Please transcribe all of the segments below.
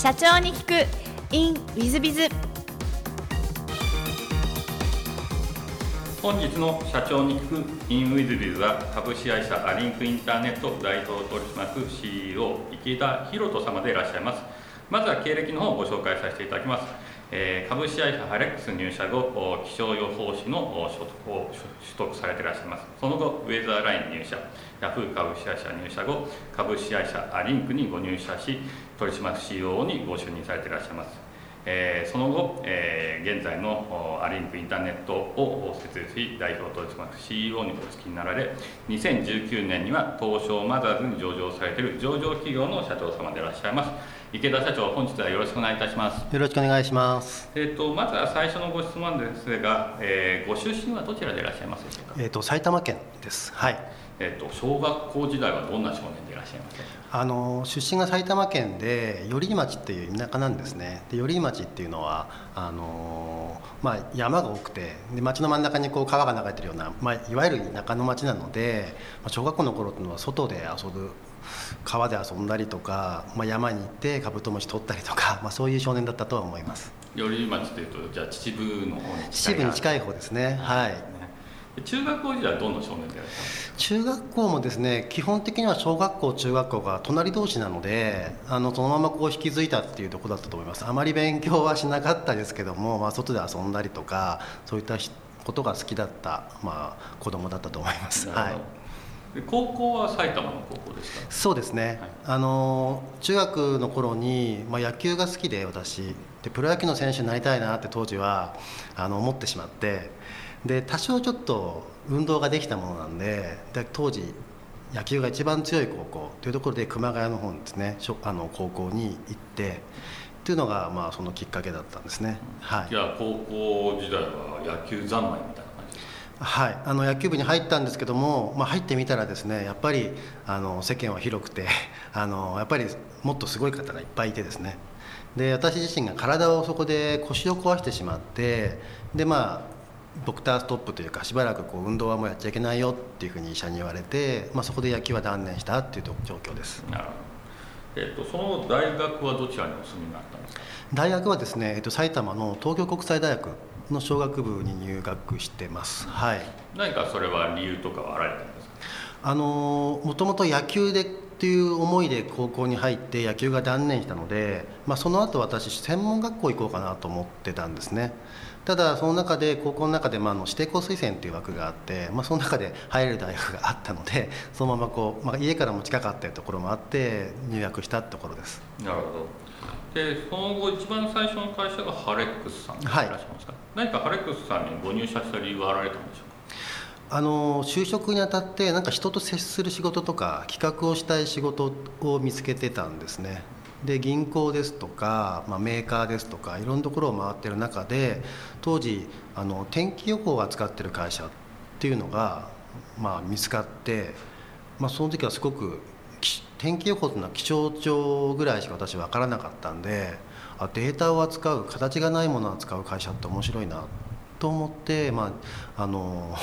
社長に聞く。In ウィズビズ本日の社長に聞く。In ウィズビズは株式会社アリンクインターネット代表取締役 CEO 池田博人様でいらっしゃいます。まずは経歴の方をご紹介させていただきます。え、株式会社ハレックス入社後気象予報士の所得を取得されていらっしゃいます。その後ウェザーライン入社ヤフー株式会社入社後株式会社アリンクにご入社し取締役 CEO にご就任されていらっしゃいます。えー、その後、えー、現在のアリンクインターネットを設立し代表取締役 CEO にお付きになられ2019年には東証マザーズに上場されている上場企業の社長様でいらっしゃいます。池田社長本日はよろしくお願いいたします。よろしくお願いします。えっ、ー、とまずは最初のご質問ですが、えー、ご出身はどちらでいらっしゃいますでしょうか？えっ、と埼玉県です。はい。えーと、小学校時代はどんな少年でいらっしゃいますかあの出身が埼玉県で寄居町っていう田舎なんですね。で寄居町っていうのはあの、まあ、山が多くてで町の真ん中にこう川が流れてるような、まあ、いわゆる田舎の町なので、まあ、小学校の頃っていうのは外で遊ぶ川で遊んだりとか、まあ、山に行ってカブトムシ取ったりとか、まあ、そういう少年だったとは思います。寄居町というとじゃあ秩父の方に秩父に近い方ですね。はい。中学校時代はどんな少年でいらっしゃいます中学校もですね基本的には小学校中学校が隣同士なのであのそのままこう引き継いだっていうところだったと思います。あまり勉強はしなかったですけども、まあ、外で遊んだりとかそういったことが好きだった、まあ、子供だったと思います。はい高校は埼玉の高校ですかそうですね、はい、あの中学の頃に、まあ、野球が好きで私。でプロ野球の選手になりたいなって当時はあの思ってしまって。で多少ちょっと運動ができたものなんでで当時野球が一番強い高校。というところで熊谷の方ですねあの高校に行ってっていうのがまあそのきっかけだったんですね、はい、じゃあ高校時代は野球三昧みたいなはい。あの野球部に入ったんですけども、まあ、入ってみたらですねやっぱりあの世間は広くて あのやっぱりもっとすごい方がいっぱいいてですね。で私自身が体をそこで腰を壊してしまってでまあドクターストップというかしばらくこう運動はもうやっちゃいけないよっていうふうに医者に言われて、まあ、そこで野球は断念したっていう状況です。なるほど。えーと、その大学はどちらにお住みになったんですか？大学はですね、えーと、埼玉の東京国際大学の商学部に入学してます、はい、何かそれは理由とかはあられたんですか？あのもともと野球でっていう思いで高校に入って野球が断念したので、まあ、その後私専門学校行こうかなと思ってたんですね。ただその中で高校の中で、まあ、の指定校推薦という枠があって、まあ、その中で入れる大学があったのでそのままこう、まあ、家からも近かったところもあって入学したところです。なるほどでその後一番最初の会社がハレックスさんでいらっしゃいますか、はい、何かハレックスさんにご入社した理由はあられたんでしょうか？あの就職にあたってなんか人と接する仕事とか企画をしたい仕事を見つけてたんですね。で銀行ですとか、まあ、メーカーですとかいろんなところを回ってる中で当時あの天気予報を扱ってる会社っていうのが、まあ、見つかって、まあ、その時はすごく天気予報というのは気象庁ぐらいしか私分からなかったんであデータを扱う形がないものを扱う会社って面白いなと思って、まあ、あの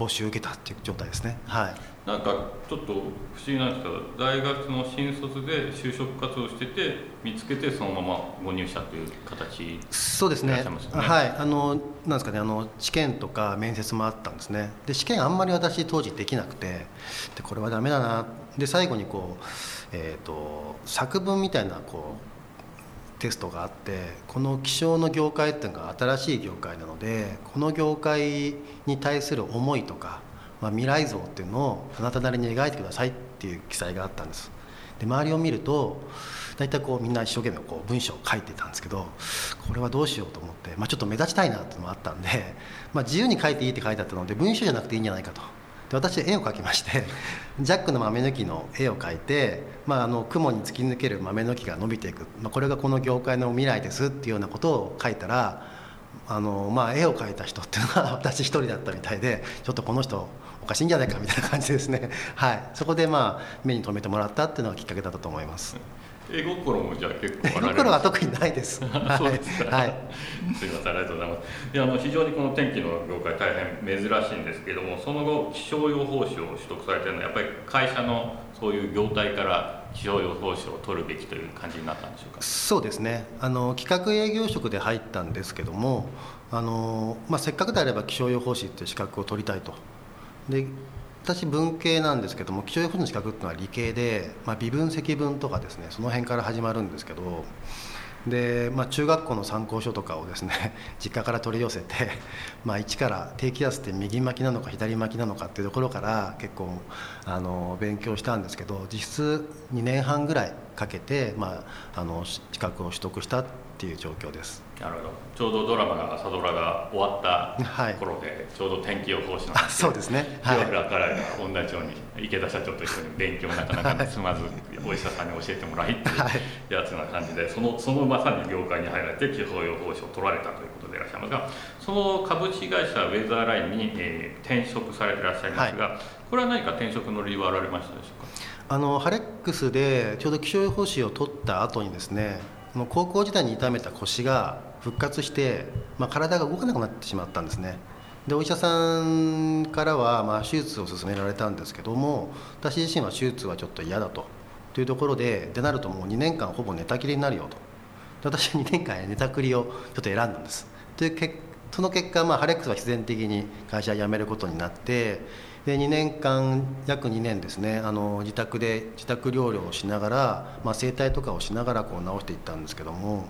募集を受けたっていう状態ですね。はい。なんかちょっと不思議なんですけど大学の新卒で就職活動してて見つけてそのままご入社という形そうですね、ね、はい。あのなんですかねあの試験とか面接もあったんですね。で試験あんまり私当時できなくてでこれはダメだな。で最後にこう、えーと、作文みたいなこうテストがあってこの気象の業界っていうのが新しい業界なのでこの業界に対する思いとかまあ、未来像っていうのをあなたなりに描いてくださいっていう記載があったんです。で周りを見ると大体こうみんな一生懸命こう文章を書いてたんですけどこれはどうしようと思って、まあ、ちょっと目立ちたいなっていうのもあったんで、まあ、自由に書いていいって書いてあったので文章じゃなくていいんじゃないかと。で私絵を描きまして ジャックの豆抜きの絵を描いて、まあ、あの雲に突き抜ける豆抜きが伸びていく、まあ、これがこの業界の未来ですっていうようなことを書いたらあの、まあ、絵を描いた人っていうのは 私一人だったみたいでちょっとこの人おかしいんじゃないかみたいな感じですね、はい、そこでまあ目に留めてもらったっていうのがきっかけだったと思います。絵心もじゃあ結構絵心は特にないです。そうですか。はい。すみませんありがとうございます。いやあの非常にこの天気の業界大変珍しいんですけれども、その後気象予報士を取得されてるのはやっぱり会社のそういう業態から気象予報士を取るべきという感じになったんでしょうか？そうですねあの企画営業職で入ったんですけどもあの、まあ、せっかくであれば気象予報士っていう資格を取りたいとで私文系なんですけども気象予報士の資格っていうのは理系で、まあ、微分積分とかですねその辺から始まるんですけどで、まあ、中学校の参考書とかをですね 実家から取り寄せて、まあ、一から低気圧って右巻きなのか左巻きなのかっていうところから結構あの勉強したんですけど実質2年半ぐらいかけて、まあ、あの資格を取得したっていう状況です。なるほど。ちょうどドラマが朝ドラが終わった頃で、はい、ちょうど天気予報士のそうですね。はい、から同じように池田社長と一緒に勉強なかなか進まず、お医者さんに教えてもらいっていうやつな感じでそのそのまさに業界に入られて気象予報士を取られたということでいらっしゃいますがその株式会社ウェザーラインに、えー、転職されていらっしゃいますが、はい、これは何か転職の理由はあられましたでしょうか？あのハレックスでちょうど気象予報士を取った後にですね高校時代に痛めた腰が復活して、まあ、体が動かなくなってしまったんですね。でお医者さんからはまあ手術を勧められたんですけども私自身は手術はちょっと嫌だと。というところででなるともう2年間ほぼ寝たきりになるよと。私は2年間寝たくりをちょっと選んだんです。というけその結果、まあ、ハレックスは必然的に会社を辞めることになってで2年間約2年ですねあの自宅で自宅療養をしながら、まあ、整体とかをしながらこう治していったんですけども、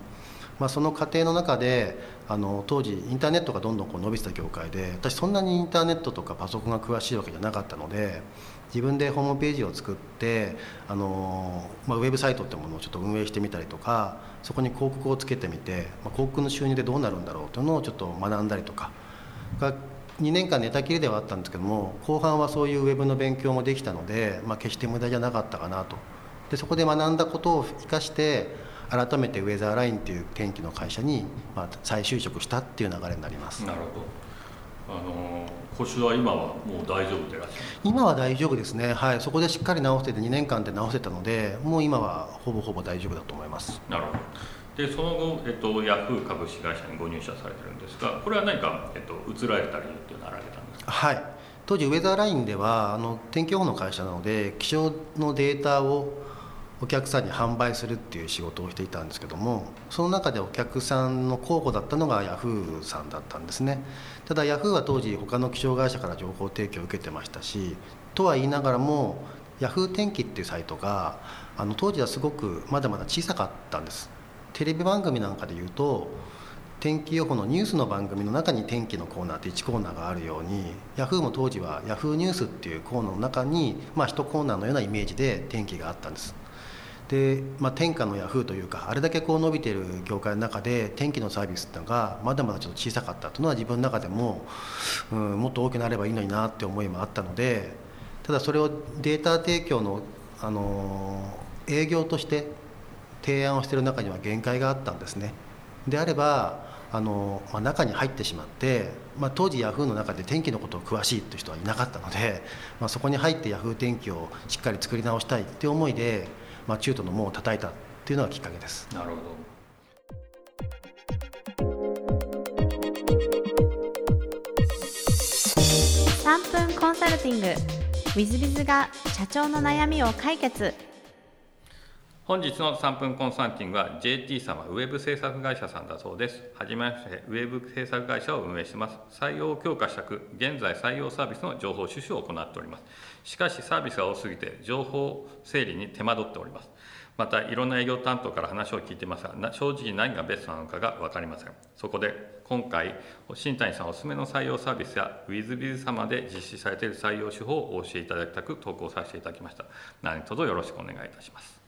まあ、その過程の中であの当時インターネットがどんどんこう伸びてた業界で私そんなにインターネットとかパソコンが詳しいわけじゃなかったので自分でホームページを作ってあの、まあ、ウェブサイトってものをちょっと運営してみたりとかそこに広告をつけてみて、まあ、広告の収入でどうなるんだろうというのをちょっと学んだりとか2年間寝たきりではあったんですけども後半はそういうウェブの勉強もできたので、まあ、決して無駄じゃなかったかなと。でそこで学んだことを生かして改めてウェザーラインっていう天気の会社に、まあ、再就職したっていう流れになります。なるほど。あの腰は今はもう大丈夫でいらっしゃる？今は大丈夫ですね。はい。そこでしっかり治してて2年間で治せたのでもう今はほぼほぼ大丈夫だと思います。なるほど。でその後、えっと、ヤフー株式会社にご入社されてるんですがこれは何か、えっと、移られた理由っていうのはあられたんですか？はい。当時ウェザーラインではあの天気予報の会社なので気象のデータをお客さんに販売するっていう仕事をしていたんですけどもその中でお客さんの候補だったのがヤフーさんだったんですね。ただヤフーは当時他の気象会社から情報提供を受けてましたしとは言いながらもヤフー天気っていうサイトがあの当時はすごくまだまだ小さかったんです。テレビ番組なんかで言うと天気予報のニュースの番組の中に天気のコーナーって1コーナーがあるようにヤフーも当時はヤフーニュースっていうコーナーの中に、まあ、1コーナーのようなイメージで天気があったんです。で、まあ、天下のヤフーというかあれだけこう伸びてる業界の中で天気のサービスっていうのがまだまだちょっと小さかったというのは自分の中でも、うん、もっと大きくなればいいのになって思いもあったのでただそれをデータ提供の、あの営業として提案をしてる中には限界があったんですね。であればあの、まあ、中に入ってしまって、まあ、当時ヤフーの中で天気のことを詳しいという人はいなかったので、まあ、そこに入ってヤフー天気をしっかり作り直したいっていう思いで、まあ、中途の門を叩いたっていうのがきっかけです。なるほど。3分コンサルティング。w i z b i が社長の悩みを解決本日の3分コンサルティングは JT 様ウェブ制作会社さんだそうです。はじめまして、ウェブ制作会社を運営しています。採用を強化したく、現在採用サービスの情報収集を行っております。しかしサービスが多すぎて、情報整理に手間取っております。また、いろんな営業担当から話を聞いていますが、正直何がベストなのかが分かりません。そこで、今回、新谷さんおすすめの採用サービスや WithBiz 様で実施されている採用手法をお教えいただきたく投稿させていただきました。何卒よろしくお願いいたします。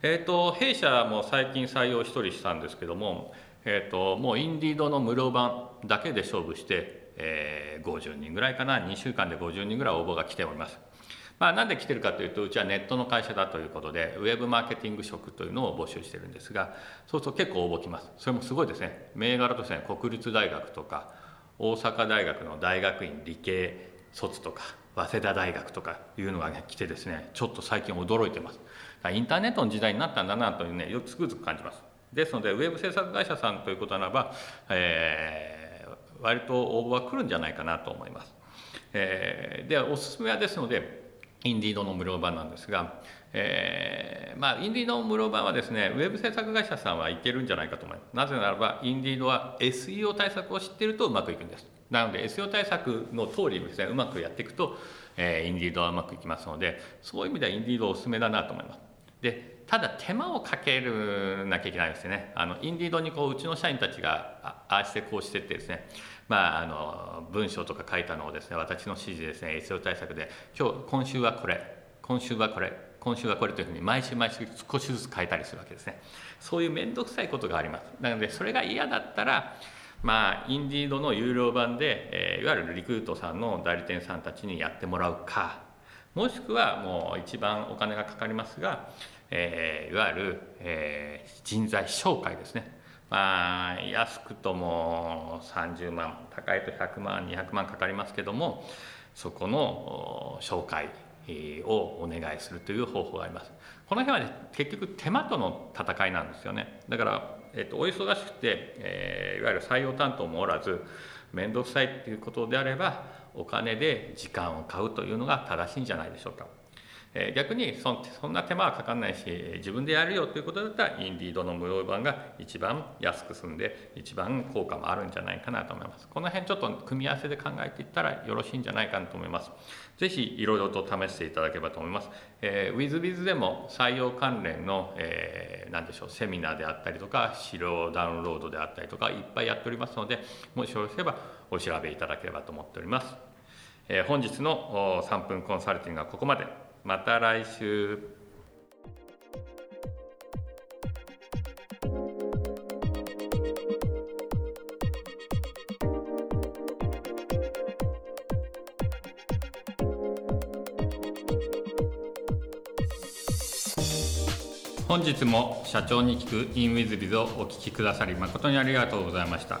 えーと、弊社も最近採用1人したんですけども、えーと、もうインディードの無料版だけで勝負して、えー、50人ぐらいかな2週間で50人ぐらい応募が来ております。まあ、なんで来てるかというとうちはネットの会社だということでウェブマーケティング職というのを募集してるんですがそうすると結構応募来ます。それもすごいですね。銘柄としては国立大学とか大阪大学の大学院理系卒とか早稲田大学とかいうのが、ね、来てですねちょっと最近驚いてます。インターネットの時代になったんだなというねよくつくづく感じますですのでウェブ制作会社さんということならば、えー、割と応募は来るんじゃないかなと思います、えー、でおすすめはですのでインディードの無料版なんですが、えー、まあ、インディードの無料版はですね、ウェブ制作会社さんはいけるんじゃないかと思います。なぜならば、インディードは SEO 対策を知っているとうまくいくんです。なので、SEO 対策の通りですね、うまくやっていくと、えー、インディードはうまくいきますので、そういう意味ではインディードおすすめだなと思います。で、ただ手間をかけるなきゃいけないですね。あの、インディードにこう、うちの社員たちが、ああしてこうしてってですね、まあ、あの文章とか書いたのをですね私の指示ですね SEO 対策で今日今週はこれ今週はこれ今週はこれというふうに毎週毎週少しずつ変えたりするわけですね。そういう面倒くさいことがあります。なのでそれが嫌だったらまあインディードの有料版で、えー、いわゆるリクルートさんの代理店さんたちにやってもらうかもしくはもう一番お金がかかりますが、えー、いわゆる、えー、人材紹介ですね。まあ、安くとも30万高いと100万200万かかりますけどもそこの紹介をお願いするという方法があります。この辺は、ね、結局手間との戦いなんですよね。だから、えっと、お忙しくて、えー、いわゆる採用担当もおらず面倒くさいっていうことであればお金で時間を買うというのが正しいんじゃないでしょうか。え逆にそそんな手間はかかんないし自分でやるよということだったらインディードの無料版が一番安く済んで一番効果もあるんじゃないかなと思います。この辺ちょっと組み合わせで考えていったらよろしいんじゃないかなと思います。是非いろいろと試していただければと思います、えー、WithBiz でも採用関連の、えー、何でしょうセミナーであったりとか資料ダウンロードであったりとかいっぱいやっておりますのでもしよろしければお調べいただければと思っております、えー、本日の3分コンサルティングはここまで。また来週。本日も社長に聞く in with biz をお聞きくださり誠にありがとうございました、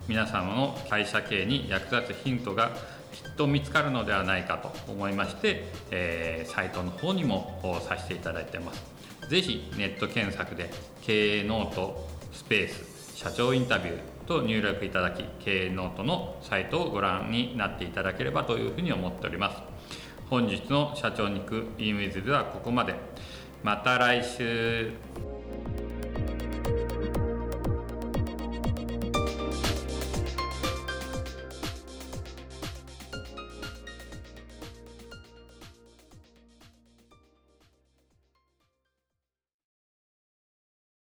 皆様の会社経営に役立つヒントがきっと見つかるのではないかと思いまして、えー、サイトの方にもさせていただいてます。ぜひネット検索で経営ノートスペース社長インタビューと入力いただき経営ノートのサイトをご覧になっていただければというふうに思っております。本日の社長に行く e ムイズではここまで。また来週。